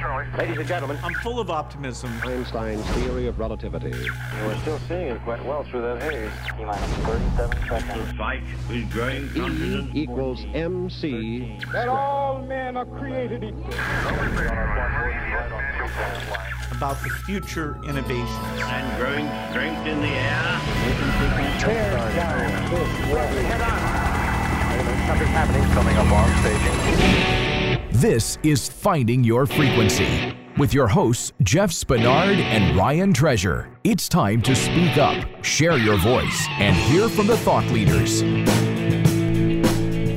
Ladies and gentlemen, I'm full of optimism. Einstein's theory of relativity. We're still seeing it quite well through that haze. T minus 37 seconds. The fight is growing E equals MC. that all men are created equal. About the future innovations. and growing strength in the air. Something's happening. Coming up on staging. This is Finding Your Frequency with your hosts, Jeff Spinard and Ryan Treasure. It's time to speak up, share your voice, and hear from the thought leaders.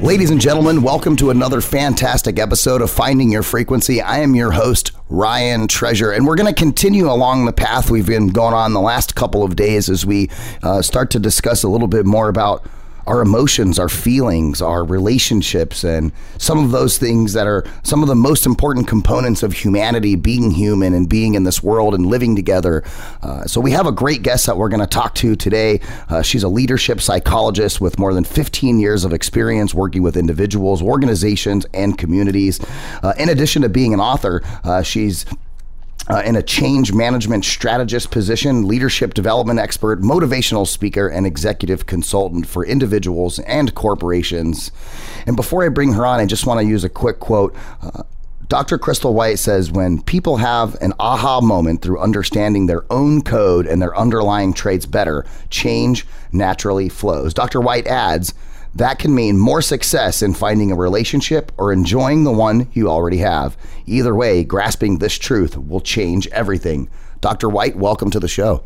Ladies and gentlemen, welcome to another fantastic episode of Finding Your Frequency. I am your host, Ryan Treasure, and we're going to continue along the path we've been going on the last couple of days as we uh, start to discuss a little bit more about our emotions, our feelings, our relationships, and some of those things that are some of the most important components of humanity, being human and being in this world and living together. Uh, so, we have a great guest that we're going to talk to today. Uh, she's a leadership psychologist with more than 15 years of experience working with individuals, organizations, and communities. Uh, in addition to being an author, uh, she's uh, in a change management strategist position, leadership development expert, motivational speaker, and executive consultant for individuals and corporations. And before I bring her on, I just want to use a quick quote. Uh, Dr. Crystal White says when people have an aha moment through understanding their own code and their underlying traits better, change naturally flows. Dr. White adds, that can mean more success in finding a relationship or enjoying the one you already have. Either way, grasping this truth will change everything. Dr. White, welcome to the show.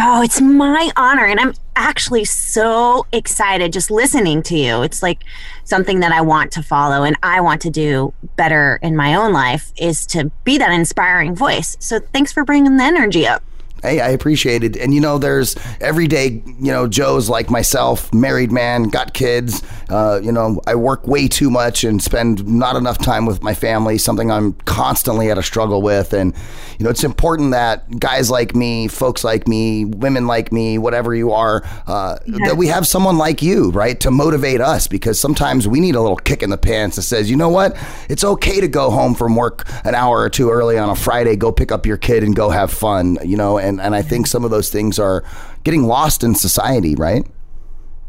Oh, it's my honor. And I'm actually so excited just listening to you. It's like something that I want to follow and I want to do better in my own life is to be that inspiring voice. So thanks for bringing the energy up. Hey, I appreciate it. And you know, there's everyday, you know, Joe's like myself, married man, got kids. Uh, you know, I work way too much and spend not enough time with my family, something I'm constantly at a struggle with. And, you know, it's important that guys like me, folks like me, women like me, whatever you are, uh, that we have someone like you, right, to motivate us because sometimes we need a little kick in the pants that says, you know what, it's okay to go home from work an hour or two early on a Friday, go pick up your kid and go have fun, you know, and, and I think some of those things are getting lost in society, right?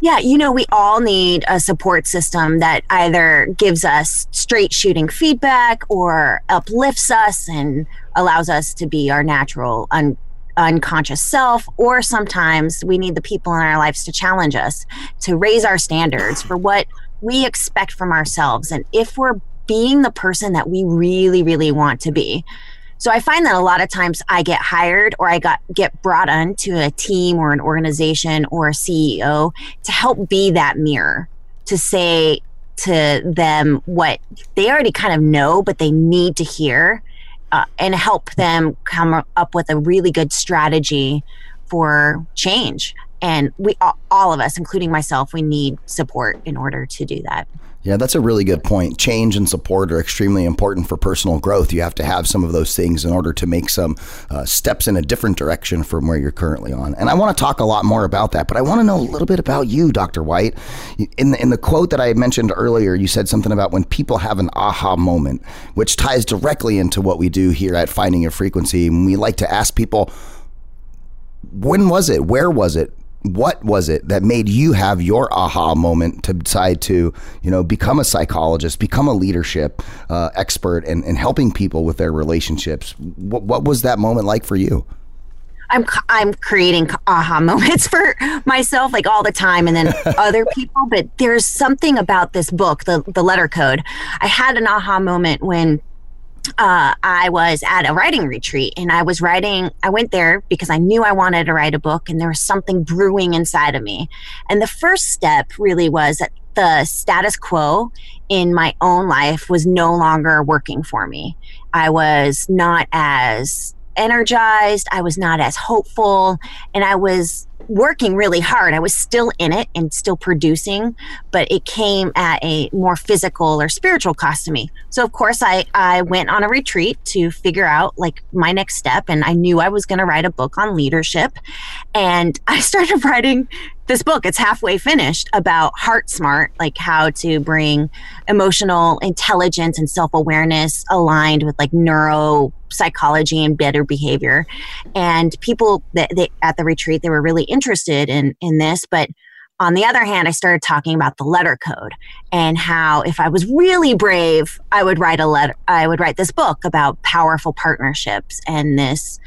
Yeah, you know, we all need a support system that either gives us straight shooting feedback or uplifts us and allows us to be our natural, un- unconscious self. Or sometimes we need the people in our lives to challenge us, to raise our standards for what we expect from ourselves. And if we're being the person that we really, really want to be. So I find that a lot of times I get hired or I got get brought onto a team or an organization or a CEO to help be that mirror to say to them what they already kind of know but they need to hear uh, and help them come up with a really good strategy for change. And we all of us including myself we need support in order to do that Yeah, that's a really good point. Change and support are extremely important for personal growth. You have to have some of those things in order to make some uh, steps in a different direction from where you're currently on. And I want to talk a lot more about that, but I want to know a little bit about you, Dr. White. In the, in the quote that I mentioned earlier, you said something about when people have an aha moment, which ties directly into what we do here at Finding Your Frequency. We like to ask people, when was it? Where was it? What was it that made you have your aha moment to decide to you know become a psychologist become a leadership uh, expert and, and helping people with their relationships? What, what was that moment like for you? I'm I'm creating aha moments for myself like all the time and then other people but there's something about this book the the letter code. I had an aha moment when uh, I was at a writing retreat and I was writing. I went there because I knew I wanted to write a book and there was something brewing inside of me. And the first step really was that the status quo in my own life was no longer working for me. I was not as energized, I was not as hopeful, and I was working really hard. I was still in it and still producing, but it came at a more physical or spiritual cost to me. So of course I I went on a retreat to figure out like my next step and I knew I was going to write a book on leadership and I started writing this book. It's halfway finished about heart smart, like how to bring emotional intelligence and self-awareness aligned with like neuro psychology and better behavior. And people that they, at the retreat, they were really interested in in this, but on the other hand, I started talking about the letter code and how if I was really brave, I would write a letter, I would write this book about powerful partnerships and this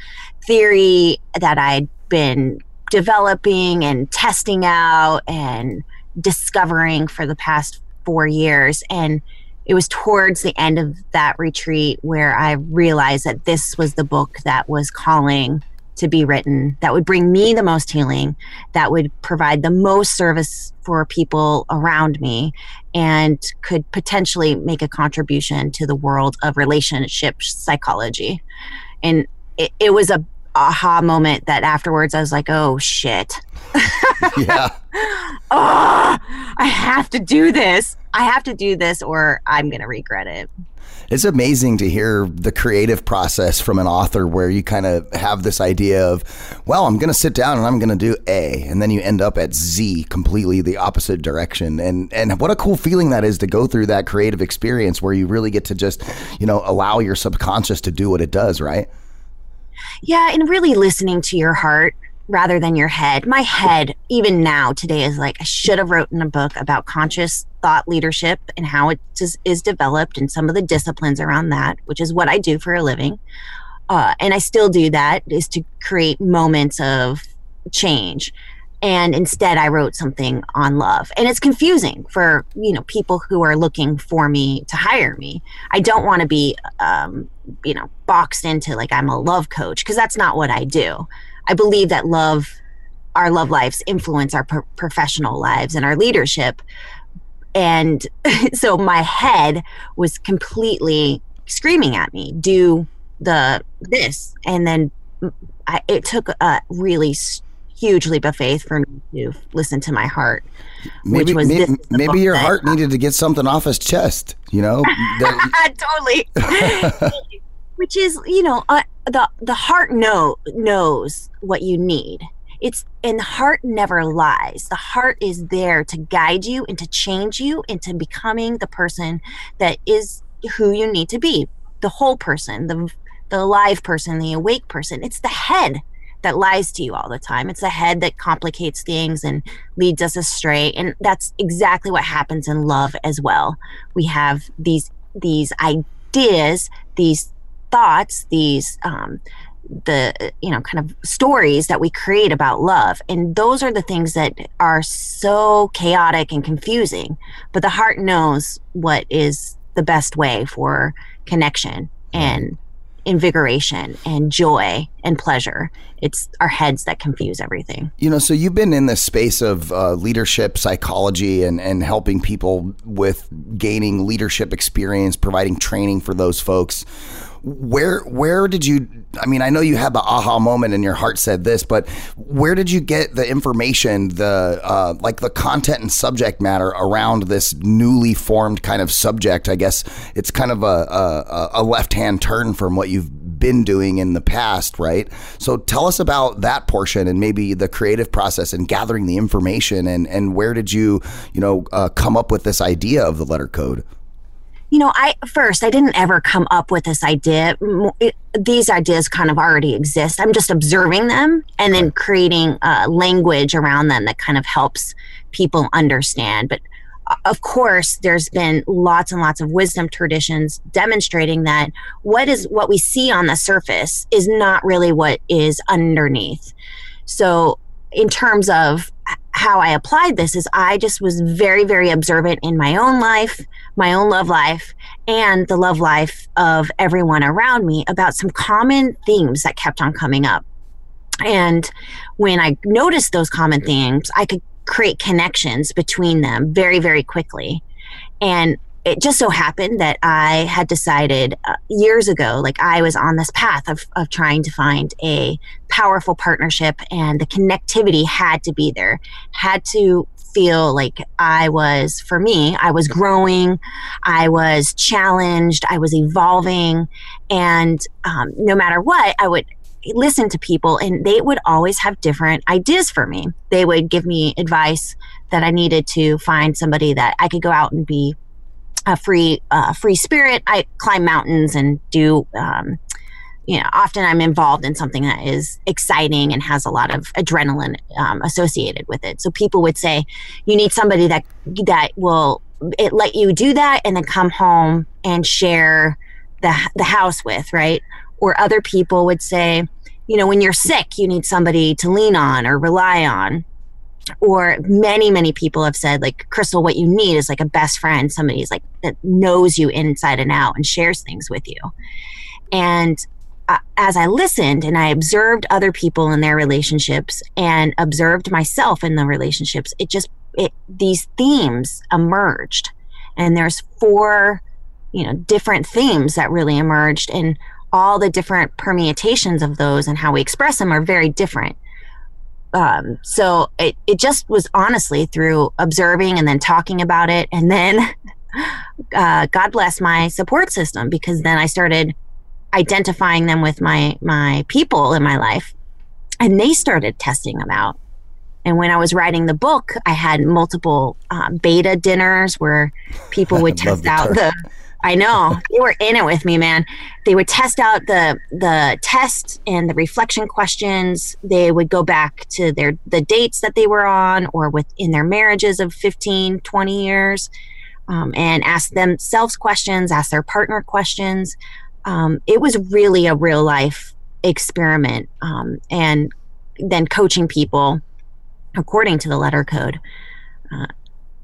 theory that I'd been developing and testing out and discovering for the past four years. And it was towards the end of that retreat where I realized that this was the book that was calling to be written that would bring me the most healing, that would provide the most service for people around me, and could potentially make a contribution to the world of relationship psychology. And it, it was a aha moment that afterwards I was like, oh shit. yeah. oh, I have to do this. I have to do this or I'm going to regret it. It's amazing to hear the creative process from an author where you kind of have this idea of, well, I'm going to sit down and I'm going to do A, and then you end up at Z, completely the opposite direction. And and what a cool feeling that is to go through that creative experience where you really get to just, you know, allow your subconscious to do what it does, right? Yeah, and really listening to your heart rather than your head. My head, even now today, is like I should have written a book about conscious thought leadership and how it is, is developed and some of the disciplines around that, which is what I do for a living. Uh, and I still do that is to create moments of change. And instead, I wrote something on love, and it's confusing for you know people who are looking for me to hire me. I don't want to be, um, you know, boxed into like I'm a love coach because that's not what I do. I believe that love, our love lives influence our pro- professional lives and our leadership. And so my head was completely screaming at me, do the this. And then I, it took a really huge leap of faith for me to listen to my heart. Maybe, maybe, maybe your heart needed to get something off his chest, you know? totally. Which is, you know, uh, the the heart know knows what you need. It's and the heart never lies. The heart is there to guide you and to change you into becoming the person that is who you need to be. The whole person, the the alive person, the awake person. It's the head that lies to you all the time. It's the head that complicates things and leads us astray. And that's exactly what happens in love as well. We have these these ideas, these thoughts, these um, the you know kind of stories that we create about love and those are the things that are so chaotic and confusing but the heart knows what is the best way for connection and invigoration and joy and pleasure. It's our heads that confuse everything. You know, so you've been in this space of uh, leadership psychology and, and helping people with gaining leadership experience, providing training for those folks. Where where did you? I mean, I know you had the aha moment and your heart said this, but where did you get the information, the uh, like the content and subject matter around this newly formed kind of subject? I guess it's kind of a a, a left hand turn from what you've been doing in the past, right? So tell us about that portion and maybe the creative process and gathering the information and and where did you you know uh, come up with this idea of the letter code? You know, I first I didn't ever come up with this idea. It, these ideas kind of already exist. I'm just observing them and then creating uh, language around them that kind of helps people understand. But uh, of course, there's been lots and lots of wisdom traditions demonstrating that what is what we see on the surface is not really what is underneath. So, in terms of how I applied this is I just was very, very observant in my own life, my own love life, and the love life of everyone around me about some common themes that kept on coming up. And when I noticed those common themes, I could create connections between them very, very quickly. And it just so happened that I had decided uh, years ago, like I was on this path of, of trying to find a powerful partnership, and the connectivity had to be there, had to feel like I was, for me, I was growing, I was challenged, I was evolving. And um, no matter what, I would listen to people, and they would always have different ideas for me. They would give me advice that I needed to find somebody that I could go out and be a free uh, free spirit. I climb mountains and do. Um, you know, often I'm involved in something that is exciting and has a lot of adrenaline um, associated with it. So people would say, you need somebody that that will it let you do that and then come home and share the the house with, right? Or other people would say, you know, when you're sick, you need somebody to lean on or rely on or many many people have said like crystal what you need is like a best friend somebody's like that knows you inside and out and shares things with you. And uh, as i listened and i observed other people in their relationships and observed myself in the relationships it just it these themes emerged. And there's four you know different themes that really emerged and all the different permutations of those and how we express them are very different um, so it, it just was honestly through observing and then talking about it. And then uh, god bless my support system because then i started identifying them with my my people in my life and they started testing them out. And when i was writing the book i had multiple um, beta dinners where people would test out the I know they were in it with me, man. They would test out the the test and the reflection questions. They would go back to their the dates that they were on or within their marriages of 15, 20 years, um, and ask themselves questions, ask their partner questions. Um, it was really a real life experiment, um, and then coaching people according to the letter code. Uh,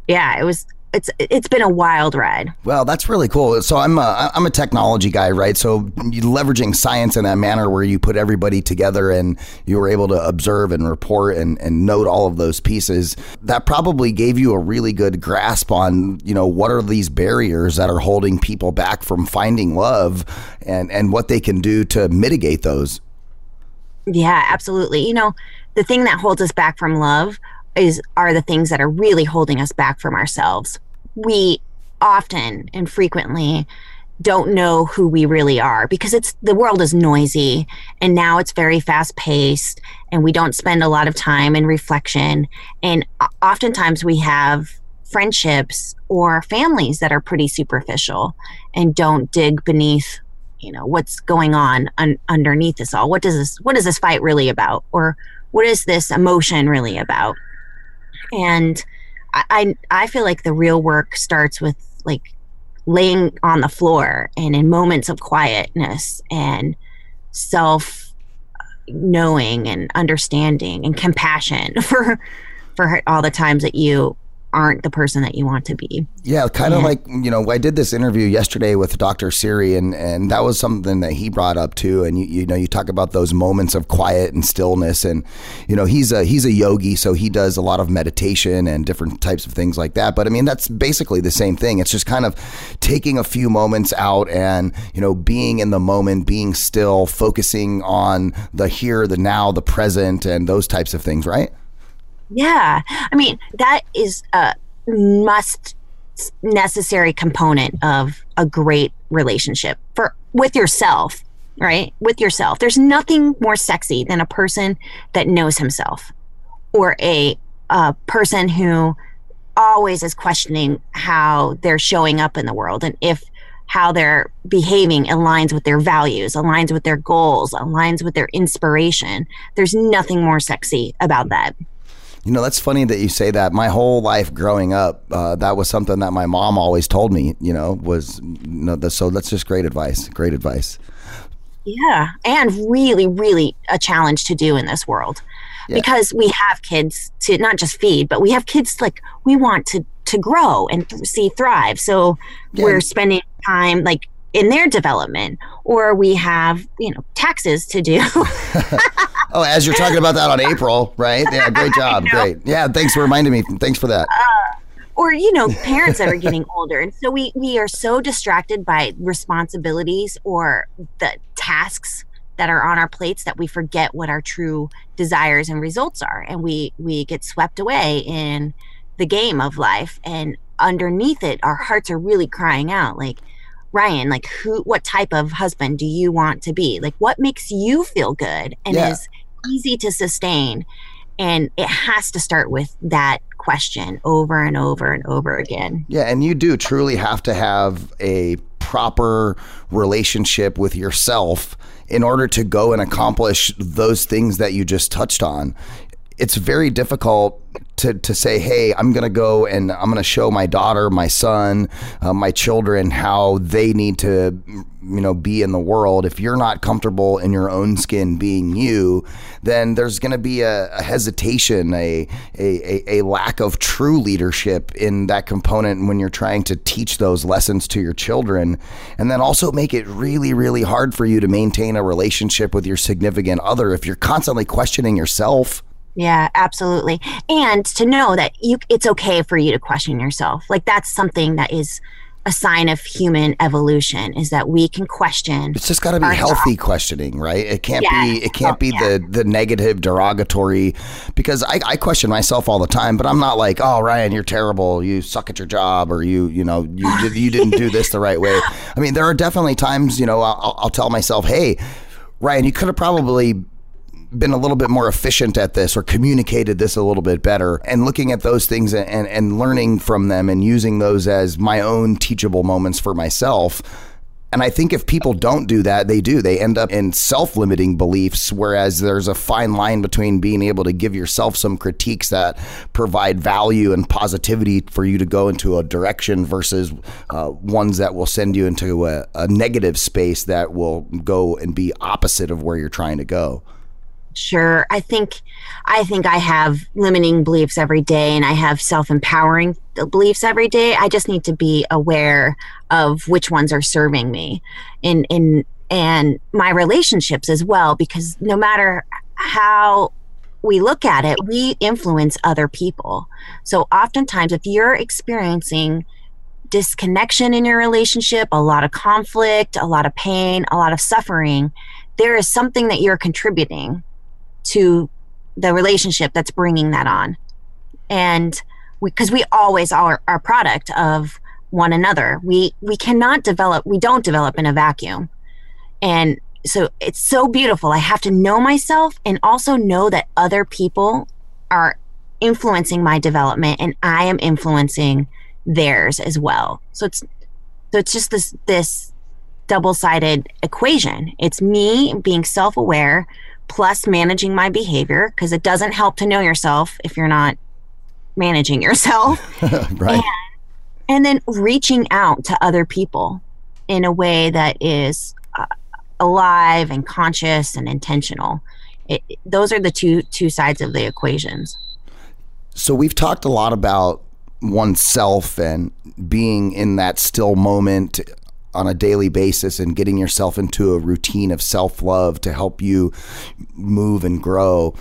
yeah, it was it's it's been a wild ride. Well, that's really cool. So I'm a, I'm a technology guy, right? So leveraging science in that manner where you put everybody together and you were able to observe and report and, and note all of those pieces. That probably gave you a really good grasp on, you know, what are these barriers that are holding people back from finding love and, and what they can do to mitigate those. Yeah, absolutely. You know, the thing that holds us back from love is are the things that are really holding us back from ourselves. We often and frequently don't know who we really are because it's the world is noisy and now it's very fast paced and we don't spend a lot of time in reflection. And oftentimes we have friendships or families that are pretty superficial and don't dig beneath you know what's going on un- underneath this all. What does this what is this fight really about? Or what is this emotion really about and I, I feel like the real work starts with like laying on the floor and in moments of quietness and self knowing and understanding and compassion for for all the times that you aren't the person that you want to be. Yeah, kind of like you know, I did this interview yesterday with Dr. Siri, and and that was something that he brought up too. And you you know, you talk about those moments of quiet and stillness, and you know, he's a he's a yogi, so he does a lot of meditation and different types of things like that. But I mean, that's basically the same thing. It's just kind of taking a few moments out and you know, being in the moment, being still, focusing on the here, the now, the present, and those types of things, right? Yeah. I mean, that is a must necessary component of a great relationship for with yourself, right? With yourself. There's nothing more sexy than a person that knows himself or a, a person who always is questioning how they're showing up in the world and if how they're behaving aligns with their values, aligns with their goals, aligns with their inspiration. There's nothing more sexy about that. You know, that's funny that you say that. My whole life growing up, uh, that was something that my mom always told me. You know, was you know, the, so that's just great advice. Great advice. Yeah, and really, really a challenge to do in this world, yeah. because we have kids to not just feed, but we have kids like we want to to grow and th- see thrive. So yeah. we're spending time like in their development, or we have you know taxes to do. Oh, as you're talking about that on April, right? Yeah, great job. Great. Yeah, thanks for reminding me. Thanks for that. Uh, or you know parents that are getting older and so we we are so distracted by responsibilities or the tasks that are on our plates that we forget what our true desires and results are and we we get swept away in the game of life and underneath it our hearts are really crying out like Ryan like who what type of husband do you want to be like what makes you feel good and Yeah. is easy to sustain and it has to start with that question over and over and over again Yeah, and you do truly have to have a proper relationship with yourself in order to go and accomplish those things that you just touched on. It's very difficult to, to say, hey, I'm going to go and I'm going to show my daughter, my son, uh, my children how they need to, you know, be in the world. If you're not comfortable in your own skin being you, then there's going to be a, a hesitation, a, a, a, a lack of true leadership in that component when you're trying to teach those lessons to your children. And then also make it really, really hard for you to maintain a relationship with your significant other if you're constantly questioning yourself. Yeah, absolutely. And to know that you it's okay for you to question yourself. Like that's something that is a sign of human evolution is that we can question. It's just got to be healthy questioning, right? It can't be it can't Oh, be yeah. the the negative derogatory because I, I question myself all the time, but I'm not like, oh Ryan, you're terrible, you suck at your job, or you you know you did, you didn't do this the right way. I mean, there are definitely times you know I'll, I'll tell myself, hey, Ryan, you could have probably been a little bit more efficient at this or communicated this a little bit better and looking at those things and, and, learning from them and using those as my own teachable moments for myself. And I think if people don't do that, they do. They end up in self limiting beliefs, whereas there's a fine line between being able to give yourself some critiques that provide value and positivity for you to go into a direction versus uh, ones that will send you into a, a negative space that will go and be opposite of where you're trying to go. Sure. I think I think I have limiting beliefs every day and I have self-empowering beliefs every day. I just need to be aware of which ones are serving me in in and my relationships as well because no matter how we look at it, we influence other people. So oftentimes if you're experiencing disconnection in your relationship, a lot of conflict, a lot of pain, a lot of suffering, there is something that you're contributing to the relationship that's bringing that on. And because we, always are a product of one another. We we cannot develop, we don't develop in a vacuum. And so it's so beautiful. I have to know myself and also know that other people are influencing my development and I am influencing theirs as well. So it's so it's just this this double-sided equation. It's me being self-aware plus managing my behavior because it doesn't help to know yourself if you're not managing yourself right. and then reaching out to other people in a way that is uh, alive and conscious and intentional. It, it- those are the two two sides of the equations. So we've talked a lot about oneself and being in that still moment on a daily basis and getting yourself into a routine of self-love to help you move and grow.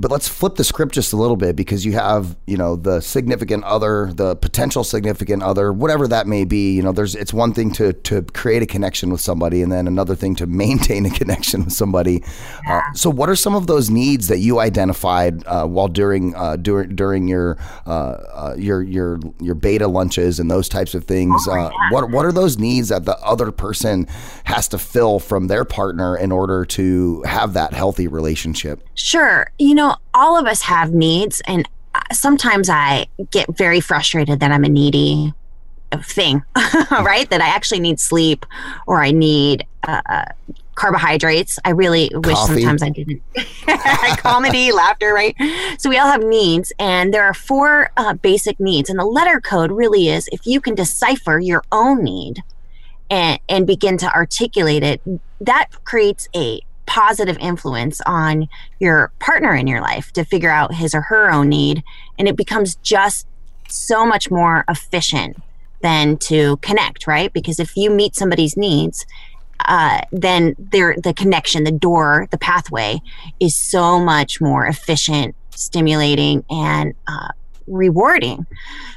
But let's flip the script just a little bit because you have, you know, the significant other, the potential significant other, whatever that may be. You know, there's it's one thing to to create a connection with somebody, and then another thing to maintain a connection with somebody. Uh, so, what are some of those needs that you identified uh, while during uh, during during your uh, uh, your your your beta lunches and those types of things? uh, what what are those needs that the other person has to fill from their partner in order to have that healthy relationship? Sure. You know, all of us have needs, and uh, sometimes I get very frustrated that I'm a needy thing, right? That I actually need sleep or I need uh, uh, carbohydrates. I really wish Coffee. sometimes I didn't. Comedy, laughter, right? So we all have needs, and there are four uh, basic needs. And the letter code really is if you can decipher your own need and, and begin to articulate it, that creates a positive influence on your partner in your life to figure out his or her own need. And it becomes just so much more efficient than to connect, right? Because if you meet somebody's needs, uh, then there the connection, the door, the pathway is so much more efficient, stimulating, and uh, rewarding.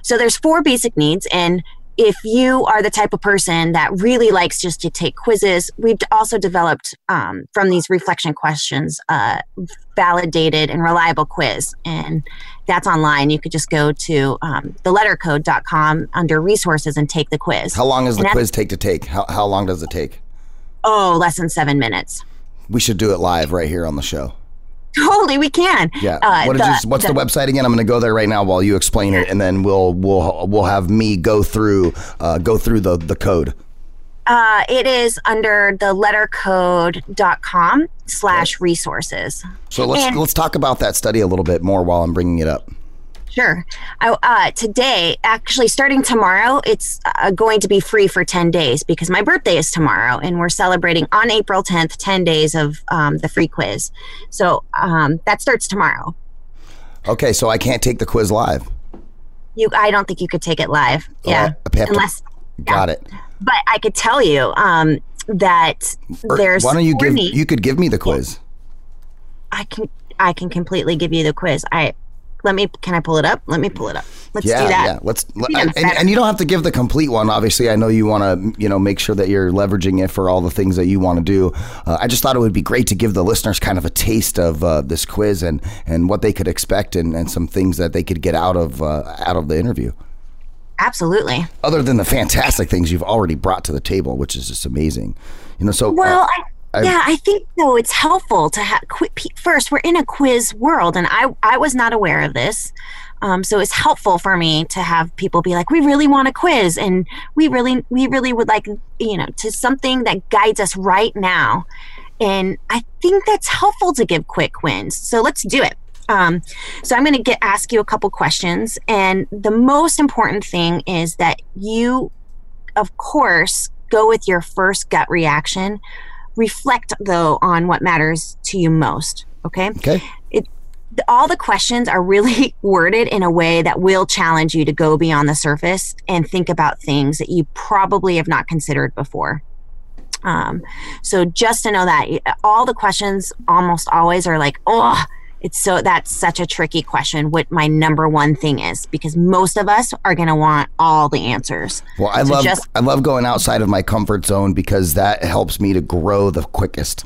So there's four basic needs and if you are the type of person that really likes just to take quizzes, we've also developed um, from these reflection questions uh, validated and reliable quiz. And that's online. You could just go to um, thelettercode.com under resources and take the quiz. How long does the quiz take to take? How, how long does it take? Oh, less than seven minutes. We should do it live right here on the show. Totally, we can. Yeah. Uh, what the- you, what's the, the- website again? I'm going to go there right now while you explain it, and then we'll we'll we'll have me go through uh, go through the the code. Uh, it is under the lettercode.com slash resources. So let's And- let's talk about that study a little bit more while I'm bringing it up. Sure. I, uh, today, actually, starting tomorrow, it's uh, going to be free for 10 days because my birthday is tomorrow and we're celebrating on April 10th 10 days of um, the free quiz. So um, that starts tomorrow. Okay, so I can't take the quiz live. You, I don't think you could take it live. Yeah. Have to- Unless, Got it. but I could tell you um, that Or there's. why don't you give you could give me the quiz? I can I can completely give you the quiz. I let me can I pull it up? Let me pull it up. Let's yeah, do that. yeah. Let's Yeah, and, and you don't have to give the complete one. Obviously, I know you want to you know make sure that you're leveraging it for all the things that you want to do. Uh, I just thought it would be great to give the listeners kind of a taste of uh, this quiz and and what they could expect and, and some things that they could get out of uh, out of the interview. Absolutely. Other than the fantastic things you've already brought to the table, which is just amazing. You know, so uh, Well, I, I- yeah, I think though it's helpful to have first. We're in a quiz world, and I I was not aware of this, um, so it's helpful for me to have people be like, we really want a quiz, and we really we really would like you know to something that guides us right now, and I think that's helpful to give quick wins. So let's do it. Um, so I'm going to get ask you a couple questions, and the most important thing is that you, of course, go with your first gut reaction reflect though on what matters to you most okay? Okay, it all the questions are really worded in a way that will challenge you to go beyond the surface and think about things that you probably have not considered before. Um, so just to know that all the questions almost always are like oh it's so that's such a tricky question what my number one thing is because most of us are going to want all the answers well, I So love just- I love going outside of my comfort zone because that helps me to grow the quickest.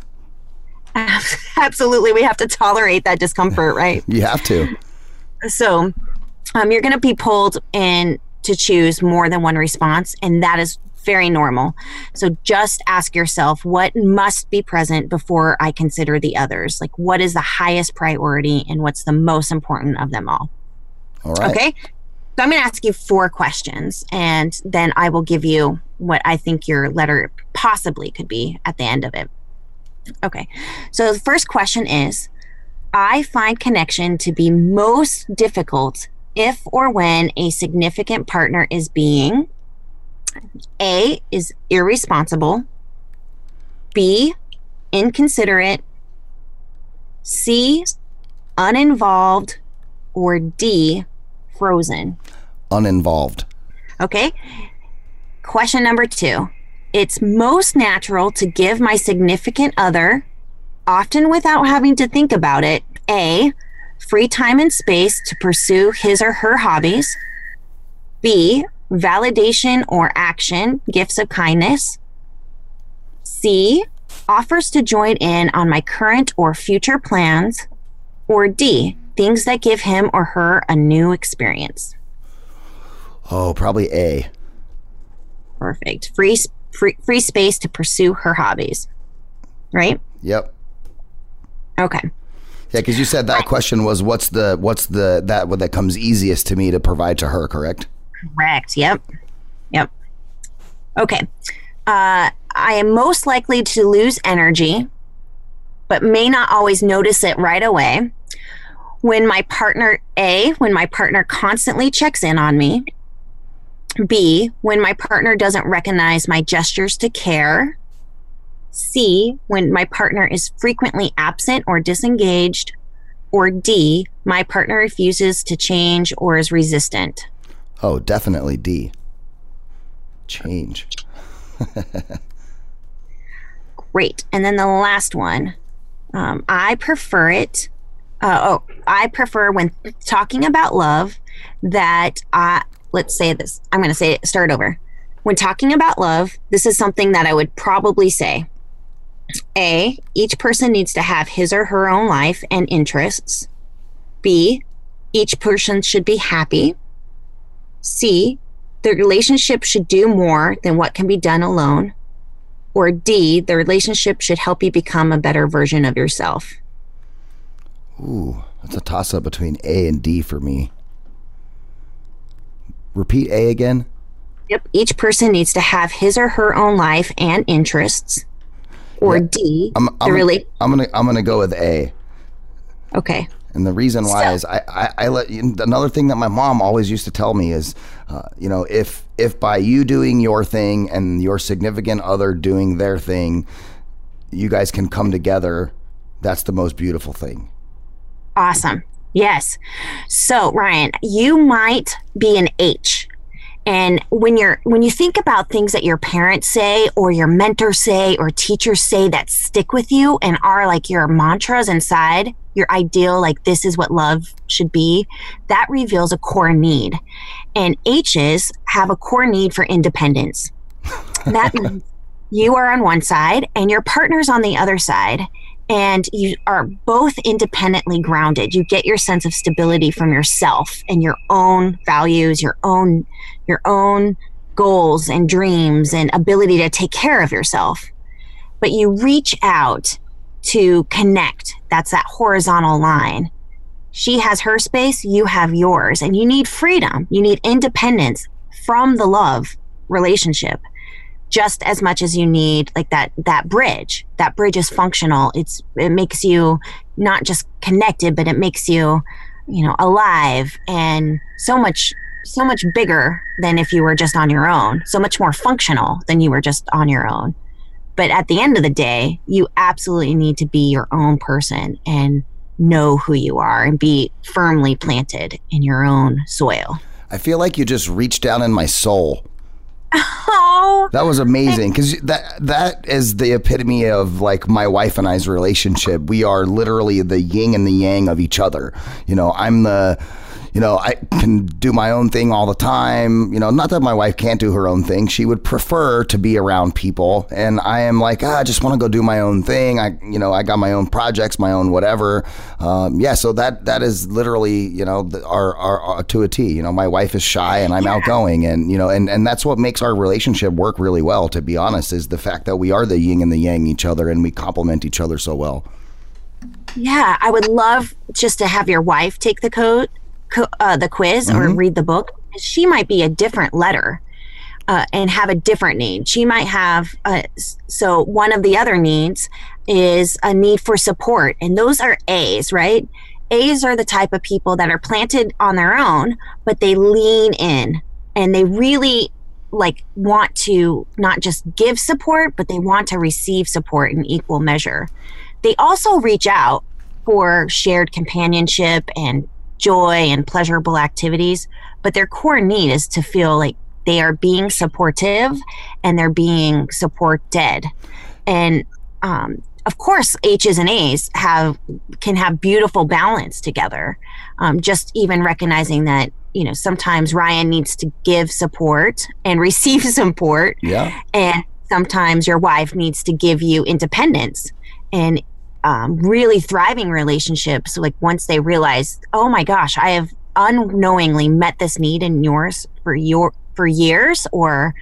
absolutely we have to tolerate that discomfort right You have to. so um, you're going to be pulled in to choose more than one response and that is very normal. So just ask yourself what must be present before i consider the others? Like what is the highest priority and what's the most important of them all? All right. okay? So i'm going to ask you four questions and then i will give you what i think your letter possibly could be at the end of it. Okay. So the first question is I find connection to be most difficult if or when a significant partner is being A is irresponsible, B inconsiderate, C uninvolved, or D frozen. Uninvolved. Okay. Question number two. It's most natural to give my significant other, often without having to think about it, A, free time and space to pursue his or her hobbies, B, validation or action, gifts of kindness, C, offers to join in on my current or future plans, or D, things that give him or her a new experience. Oh, probably A. Perfect. Free, free free space to pursue her hobbies. Right? Yep. Okay. Yeah, because you said that question was what's the what's the that what that comes easiest to me to provide to her, correct? Correct. Yep. Yep. Okay. Uh, I am most likely to lose energy, but may not always notice it right away. When my partner, A, when my partner constantly checks in on me. B, when my partner doesn't recognize my gestures to care. C, when my partner is frequently absent or disengaged. Or D, my partner refuses to change or is resistant. Oh, definitely D. Change. Great. And then the last one, um, I prefer it. Uh, oh, I prefer when talking about love that I let's say this. I'm going to say it, start over. When talking about love, this is something that I would probably say. A, each person needs to have his or her own life and interests. B, each person should be happy. C, the relationship should do more than what can be done alone. Or D, the relationship should help you become a better version of yourself. Ooh, that's a toss up between A and D for me. Repeat A again. Yep. Each person needs to have his or her own life and interests. Or D, I'm, I'm, rela- I'm gonna I'm gonna go with A. Okay. And the reason why is I, I, I let another thing that my mom always used to tell me is, uh, you know, if if by you doing your thing and your significant other doing their thing, you guys can come together, that's the most beautiful thing. Awesome. Yes. So, Ryan, you might be an H. And when you're when you think about things that your parents say or your mentors say or teachers say that stick with you and are like your mantras inside, your ideal like this is what love should be, that reveals a core need. And H's have a core need for independence. That means you are on one side and your partner's on the other side and you are both independently grounded. You get your sense of stability from yourself and your own values your own your own goals and dreams and ability to take care of yourself. But you reach out to connect. That's that horizontal line. She has her space you have yours and you need freedom. You need independence from the love relationship just as much as you need like that that bridge. That bridge is functional. It's it makes you not just connected but it makes you you know alive and so much so much bigger than if you were just on your own. So much more functional than you were just on your own. But at the end of the day you absolutely need to be your own person and know who you are and be firmly planted in your own soil. I feel like you just reached down in my soul. Oh That was amazing because that that is the epitome of like my wife and I's relationship. We are literally the yin and the yang of each other. You know, I'm the you know, I can do my own thing all the time. You know, not that my wife can't do her own thing. She would prefer to be around people. And I am like, ah, I just want to go do my own thing. I, you know, I got my own projects, my own whatever. Um, yeah. So that, that is literally, you know, the, our, our, our, to a T, you know, my wife is shy and I'm outgoing and, you know, and, and that's what makes our relationship work really well, to be honest, is the fact that we are the yin and the yang each other and we complement each other so well. Yeah, I would love just to have your wife take the code, co- uh, the quiz, or read the book. She might be a different letter uh, and have a different need. She might have uh, so one of the other needs is a need for support, and those are A's, right? A's are the type of people that are planted on their own, but they lean in and they really like want to not just give support, but they want to receive support in equal measure. They also reach out for shared companionship and joy and pleasurable activities, but their core need is to feel like they are being supportive and they're being supported. And um, of course, H's and A's have can have beautiful balance together. Um, just even recognizing that you know sometimes Ryan needs to give support and receive support, Yeah. and sometimes your wife needs to give you independence and um, really thriving relationships like once they realize oh my gosh i have unknowingly met this need in yours for your for years or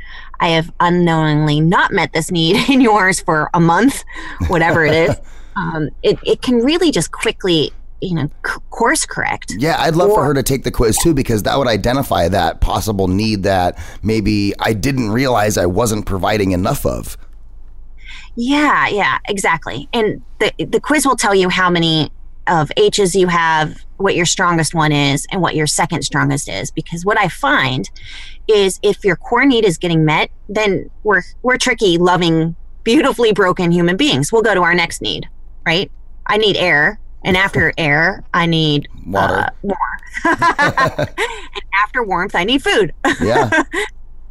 i have unknowingly not met this need in yours for a month whatever it is um, it, it can really just quickly you know c- course correct Yeah, I'd love for her to take the quiz too because that would identify that possible need that maybe I didn't realize I wasn't providing enough of. Yeah, yeah, exactly. And the the quiz will tell you how many of H's you have, what your strongest one is, and what your second strongest is. Because what I find is if your core need is getting met, then we're we're tricky, loving, beautifully broken human beings. We'll go to our next need, right? I need air, and after air, I need Water. uh, warmth. and after warmth, I need food. Yeah.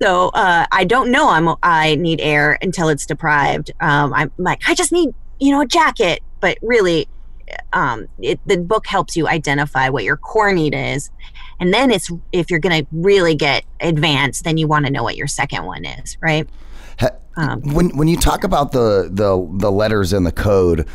So uh, I don't know I'm I need air until it's deprived. Um, I'm like I just need you know a jacket, but really, um, it, the book helps you identify what your core need is, And then it's if you're going to really get advanced, then you want to know what your second one is, right? Um, when when you talk about the the the letters in the code,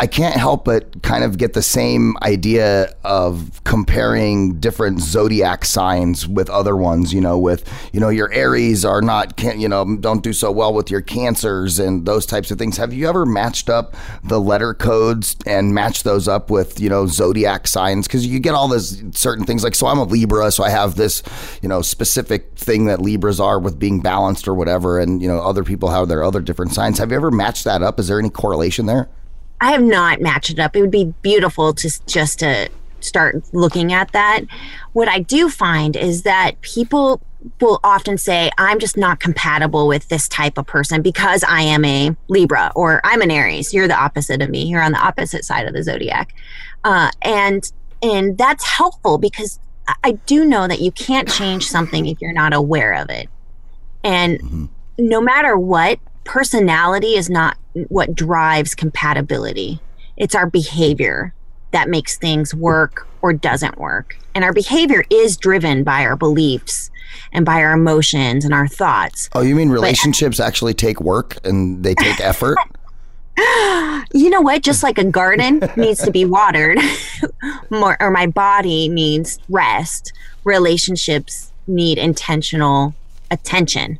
I can't help but kind of get the same idea of comparing different zodiac signs with other ones. You know, with you know your Aries are not can you know don't do so well with your Cancers and those types of things. Have you ever matched up the letter codes and matched those up with you know zodiac signs? Because you get all this certain things like so I'm a Libra, so I have this you know specific thing that Libras are with being balanced or whatever, and you know other people have their other different signs. Have you ever matched that up? Is there any correlation there? I have not matched it up. It would be beautiful to just to start looking at that. What I do find is that people will often say, I'm just not compatible with this type of person because I am a Libra or I'm an Aries. You're the opposite of me. You're on the opposite side of the zodiac. Uh, and and that's helpful because I do know that you can't change something if you're not aware of it. And mm-hmm. no matter what, personality is not what drives compatibility. It's our behavior that makes things work or doesn't work. And our behavior is driven by our beliefs and by our emotions and our thoughts. Oh, you mean relationships but, actually take work and they take effort? you know what? Just like a garden needs to be watered, more, or my body needs rest, relationships need intentional attention.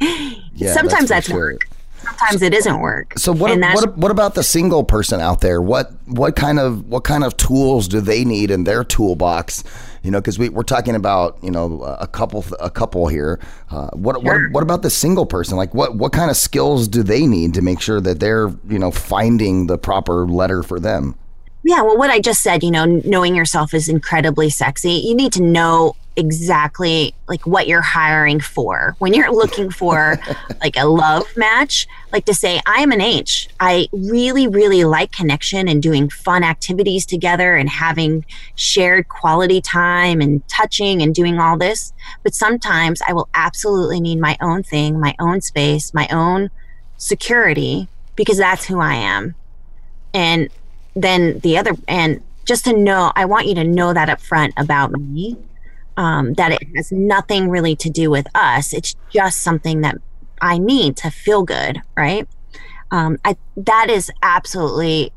yeah, sometimes that's, that's work. Sometimes it isn't work. So what? What, what about the single person out there? What what kind of what kind of tools do they need in their toolbox? You know, because we, we're talking about you know a couple a couple here. Uh, what, sure. what what about the single person? Like what what kind of skills do they need to make sure that they're you know finding the proper letter for them? Yeah, well, what I just said, you know, knowing yourself is incredibly sexy. You need to know exactly like what you're hiring for. When you're looking for like a love match, like to say, I am an H. I really, really like connection and doing fun activities together and having shared quality time and touching and doing all this. But sometimes I will absolutely need my own thing, my own space, my own security because that's who I am. And then the other and just to know i want you to know that up front about me um, that it has nothing really to do with us. It's just something that i need to feel good right? Um, I, that is absolutely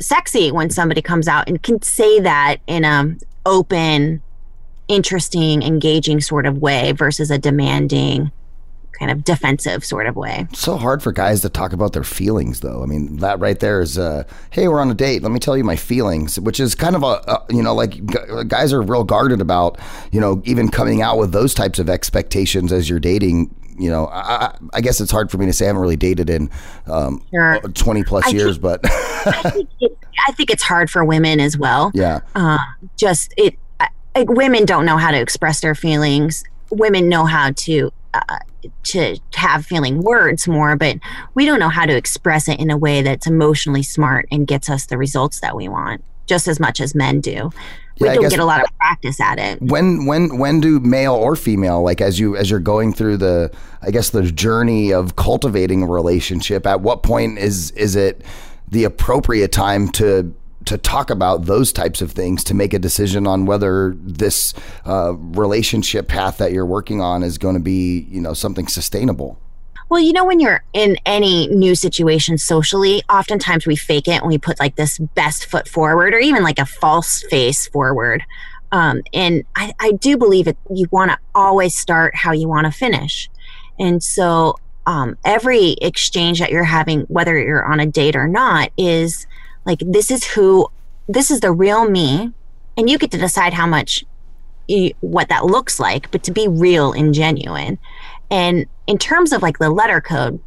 sexy when somebody comes out and can say that in a open interesting engaging sort of way versus a demanding kind of defensive sort of way. so hard for guys to talk about their feelings, though. I mean, that right there is, uh, hey, we're on a date. Let me tell you my feelings, which is kind of a, a you know, like guys are real guarded about, you know, even coming out with those types of expectations as you're dating. You know, I, I guess it's hard for me to say I haven't really dated in um, sure. 20 plus I years, think, but I, think it, I think it's hard for women as well. Yeah. Uh, just it, like women don't know how to express their feelings. Women know how to uh, to have feeling words more, but we don't know how to express it in a way that's emotionally smart and gets us the results that we want just as much as men do. We yeah, don't get a lot of practice at it. When when when do male or female like as you as you're going through the I guess the journey of cultivating a relationship at what point is is it the appropriate time to to talk about those types of things to make a decision on whether this uh, relationship path that you're working on is going to be you know something sustainable well, you know, when you're in any new situation socially, oftentimes we fake it and we put like this best foot forward or even like a false face forward. Um, and I, I do believe that you want to always start how you want to finish. And so um, every exchange that you're having, whether you're on a date or not, is like this is who this is the real me and you get to decide how much what that looks like but to be real and genuine and in terms of like the letter code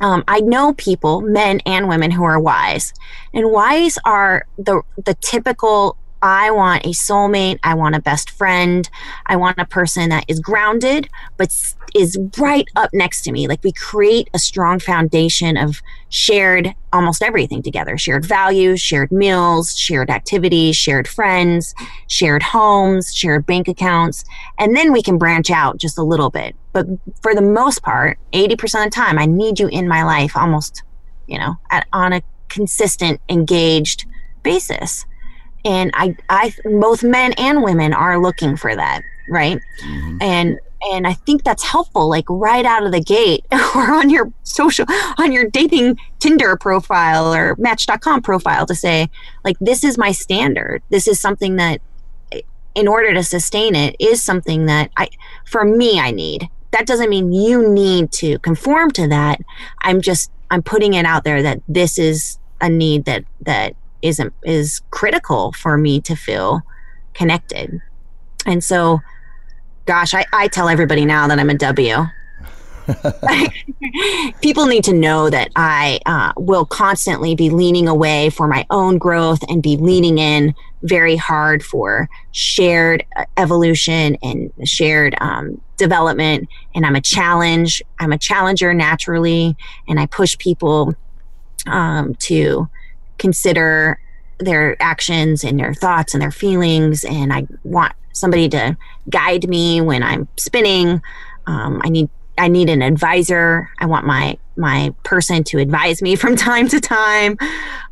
um, I know people, men and women, who are wise, and wise are the the typical I want a soulmate. I want a best friend. I want a person that is grounded, but is right up next to me. Like we create a strong foundation of shared almost everything together shared values, shared meals, shared activities, shared friends, shared homes, shared bank accounts. And then we can branch out just a little bit. But for the most part, 80% of the time, I need you in my life almost, you know, at, on a consistent, engaged basis and I, I, both men and women are looking for that, right? Mm-hmm. And and I think that's helpful, like right out of the gate, or on your social, on your dating Tinder profile or Match.com profile to say, like, this is my standard. This is something that, eh, in order to sustain it, is something that I, for me, I need. That doesn't mean you need to conform to that. I'm just, I'm putting it out there that this is a need that that isn't is critical for me to feel connected. And so gosh, I, I tell everybody now that I'm a W. People need to know that I uh, will constantly be leaning away for my own growth and be leaning in very hard for shared uh, evolution and shared um, development. And I'm a challenge. I'm a challenger naturally, and I push people um, to consider their actions and their thoughts and their feelings. And I want somebody to guide me when I'm spinning. Um, I need I need an advisor. I want my my person to advise me from time to time.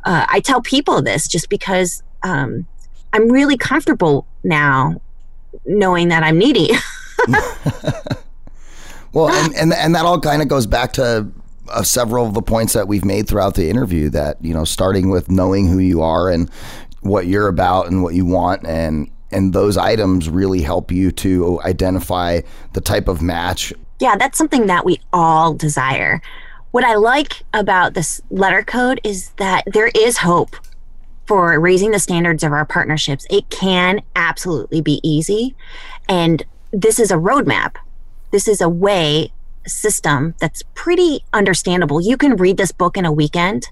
Uh, I tell people this just because um, I'm really comfortable now knowing that I'm needy. well, and, and and that all kind of goes back to uh, several of the points that we've made throughout the interview. That you know, starting with knowing who you are and what you're about and what you want, and and those items really help you to identify the type of match. Yeah, that's something that we all desire. What I like about this letter code is that there is hope for raising the standards of our partnerships. It can absolutely be easy. And this is a roadmap. This is a way system that's pretty understandable. You can read this book in a weekend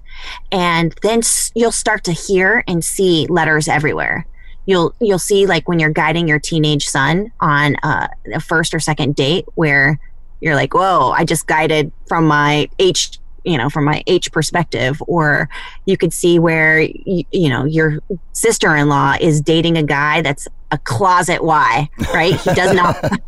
and then you'll start to hear and see letters everywhere you'll you'll see like when you're guiding your teenage son on uh, a first or second date where you're like whoa i just guided from my h you know from my h perspective. Or you could see where you, you know your sister-in-law is dating a guy that's a closet y right? He does not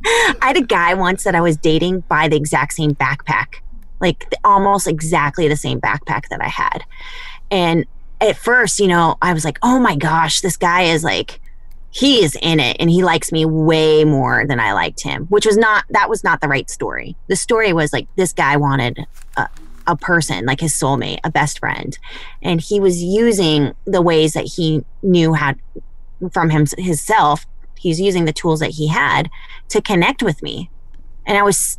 i had a guy once that i was dating by the exact same backpack like almost exactly the same backpack that i had. And at first, you know, I was like, oh my gosh, this guy is like, he is in it and he likes me way more than I liked him, which was not, that was not the right story. The story was like, this guy wanted a, a person, like his soulmate, a best friend. And he was using the ways that he knew how from him, himself. He's using the tools that he had to connect with me. And I was,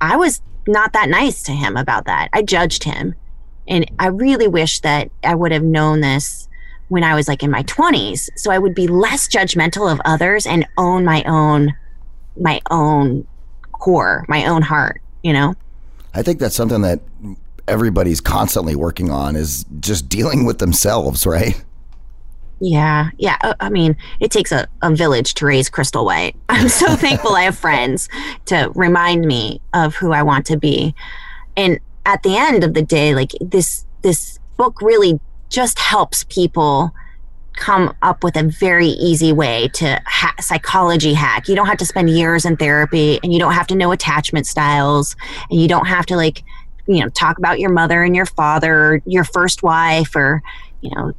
I was not that nice to him about that. I judged him and I really wish that I would have known this when I was like in my 20s. So I would be less judgmental of others and own my own my own core, my own heart, you know? I think that's something that everybody's constantly working on is just dealing with themselves, right? Yeah, yeah. Uh, I mean, it takes a, a village to raise Crystal White. I'm so thankful I have friends to remind me of who I want to be. And at the end of the day, like this, this book really just helps people come up with a very easy way to ha- psychology hack. You don't have to spend years in therapy and you don't have to know attachment styles and you don't have to like, you know, talk about your mother and your father, your first wife or, you know,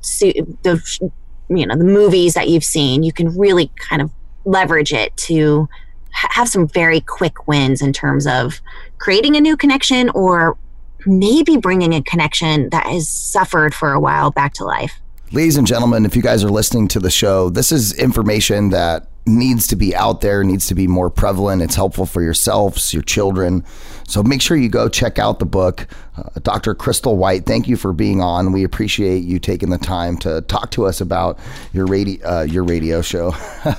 the, you know, the movies that you've seen. You can really kind of leverage it to have some very quick wins in terms of creating a new connection or maybe bringing a connection that has suffered for a while back to life. Ladies and gentlemen, if you guys are listening to the show, this is information that needs to be out there, needs to be more prevalent. It's helpful for yourselves, your children. So make sure you go check out the book. Uh, Dr. Crystal White, thank you for being on. We appreciate you taking the time to talk to us about your radio uh, your radio show.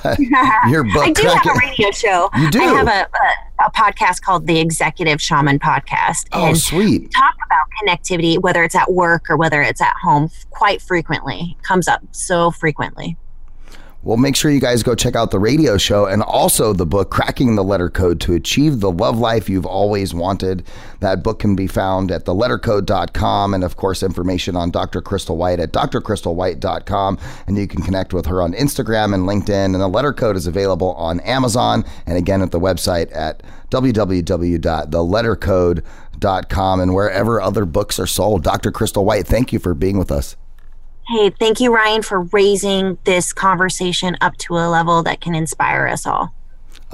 your book. I do have a radio show. You do. I have a, a, podcast called the Executive Shaman Podcast. Oh, and sweet. Talk about connectivity, whether it's at work or whether it's at home, quite frequently. It comes up so frequently. Well, make sure you guys go check out the radio show and also the book, Cracking the Letter Code to Achieve the Love Life You've Always Wanted. That book can be found at thelettercode.com and, of course, information on Dr. Crystal White at drcrystalwhite.com. And you can connect with her on Instagram and LinkedIn. And the letter code is available on Amazon and again at the website at www.thelettercode.com and wherever other books are sold. Dr. Crystal White, thank you for being with us. Hey, thank you, Ryan, for raising this conversation up to a level that can inspire us all.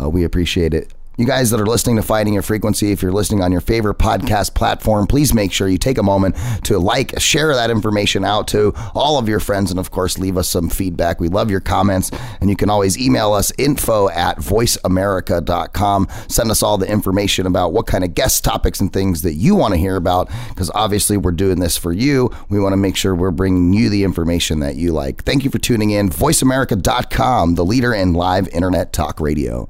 Uh, we appreciate it. You guys that are listening to Finding Your Frequency, if you're listening on your favorite podcast platform, please make sure you take a moment to like, share that information out to all of your friends, and of course, leave us some feedback. We love your comments, and you can always email us info at voiceamerica.com. Send us all the information about what kind of guest topics and things that you want to hear about, because obviously we're doing this for you. We want to make sure we're bringing you the information that you like. Thank you for tuning in. VoiceAmerica.com, the leader in live internet talk radio.